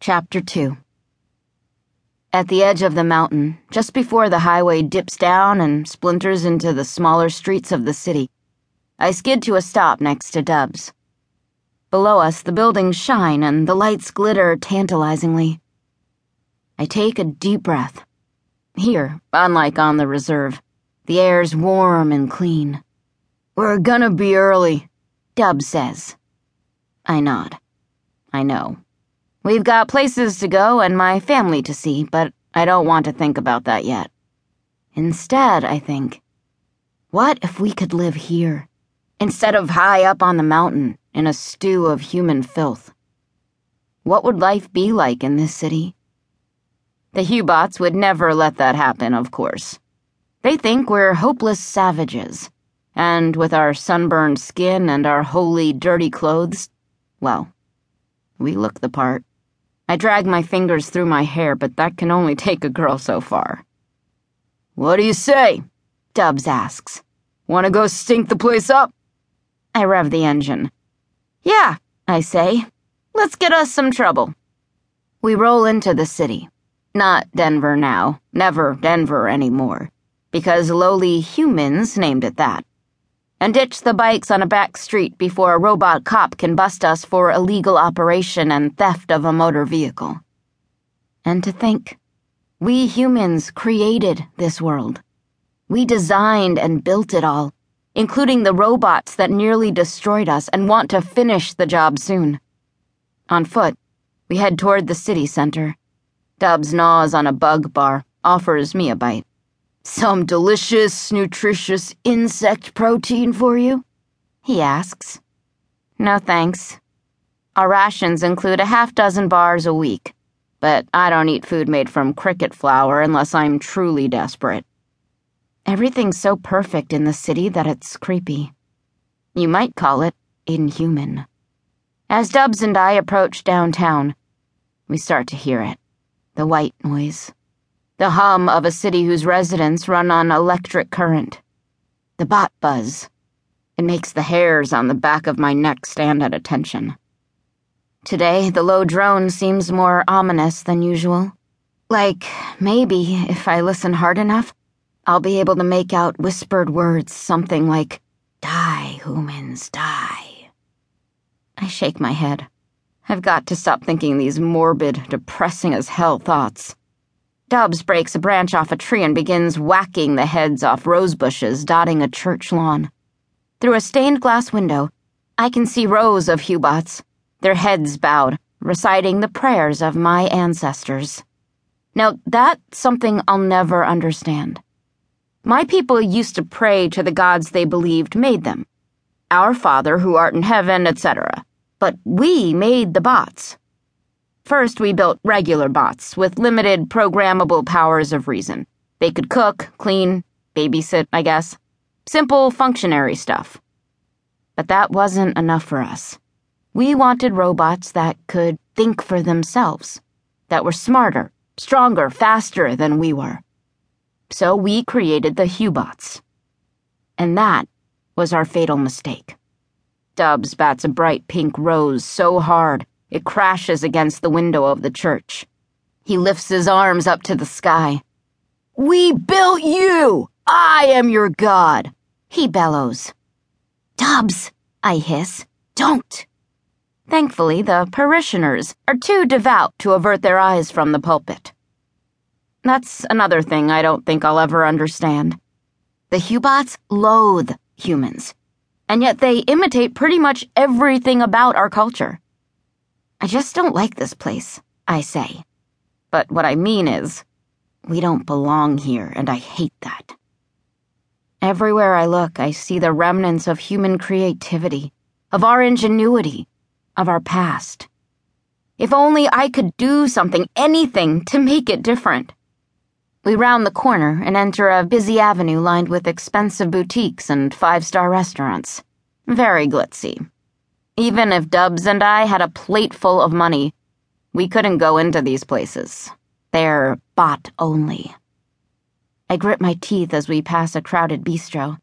Chapter 2 At the edge of the mountain, just before the highway dips down and splinters into the smaller streets of the city, I skid to a stop next to Dubs. Below us, the buildings shine and the lights glitter tantalizingly. I take a deep breath. Here, unlike on the reserve, the air's warm and clean. We're gonna be early, Dubs says. I nod. I know. We've got places to go and my family to see, but I don't want to think about that yet. Instead, I think, what if we could live here, instead of high up on the mountain in a stew of human filth? What would life be like in this city? The Hubots would never let that happen, of course. They think we're hopeless savages, and with our sunburned skin and our wholly dirty clothes, well, we look the part. I drag my fingers through my hair, but that can only take a girl so far. What do you say? Dubs asks. Want to go stink the place up? I rev the engine. Yeah, I say. Let's get us some trouble. We roll into the city. Not Denver now, never Denver anymore, because lowly humans named it that and ditch the bikes on a back street before a robot cop can bust us for illegal operation and theft of a motor vehicle. And to think, we humans created this world. We designed and built it all, including the robots that nearly destroyed us and want to finish the job soon. On foot, we head toward the city center. Dubs gnaws on a bug bar, offers me a bite. Some delicious, nutritious insect protein for you? He asks. No thanks. Our rations include a half dozen bars a week, but I don't eat food made from cricket flour unless I'm truly desperate. Everything's so perfect in the city that it's creepy. You might call it inhuman. As Dubs and I approach downtown, we start to hear it the white noise the hum of a city whose residents run on electric current, the bot buzz. It makes the hairs on the back of my neck stand at attention. Today, the low drone seems more ominous than usual. Like, maybe, if I listen hard enough, I'll be able to make out whispered words, something like, Die, humans, die. I shake my head. I've got to stop thinking these morbid, depressing as hell thoughts. Dubs breaks a branch off a tree and begins whacking the heads off rose bushes dotting a church lawn. Through a stained glass window, I can see rows of Hubots, their heads bowed, reciting the prayers of my ancestors. Now, that's something I'll never understand. My people used to pray to the gods they believed made them. Our Father who art in heaven, etc. But we made the bots. First, we built regular bots with limited programmable powers of reason. They could cook, clean, babysit, I guess. Simple functionary stuff. But that wasn't enough for us. We wanted robots that could think for themselves, that were smarter, stronger, faster than we were. So we created the Hubots. And that was our fatal mistake. Dubs bats a bright pink rose so hard it crashes against the window of the church. He lifts his arms up to the sky. We built you! I am your god! He bellows. Dubs, I hiss. Don't! Thankfully, the parishioners are too devout to avert their eyes from the pulpit. That's another thing I don't think I'll ever understand. The Hubots loathe humans, and yet they imitate pretty much everything about our culture. I just don't like this place, I say. But what I mean is, we don't belong here, and I hate that. Everywhere I look, I see the remnants of human creativity, of our ingenuity, of our past. If only I could do something, anything, to make it different. We round the corner and enter a busy avenue lined with expensive boutiques and five star restaurants. Very glitzy. Even if Dubs and I had a plate full of money, we couldn't go into these places. They're bot only. I grit my teeth as we pass a crowded bistro,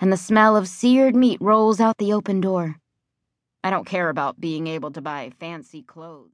and the smell of seared meat rolls out the open door. I don't care about being able to buy fancy clothes.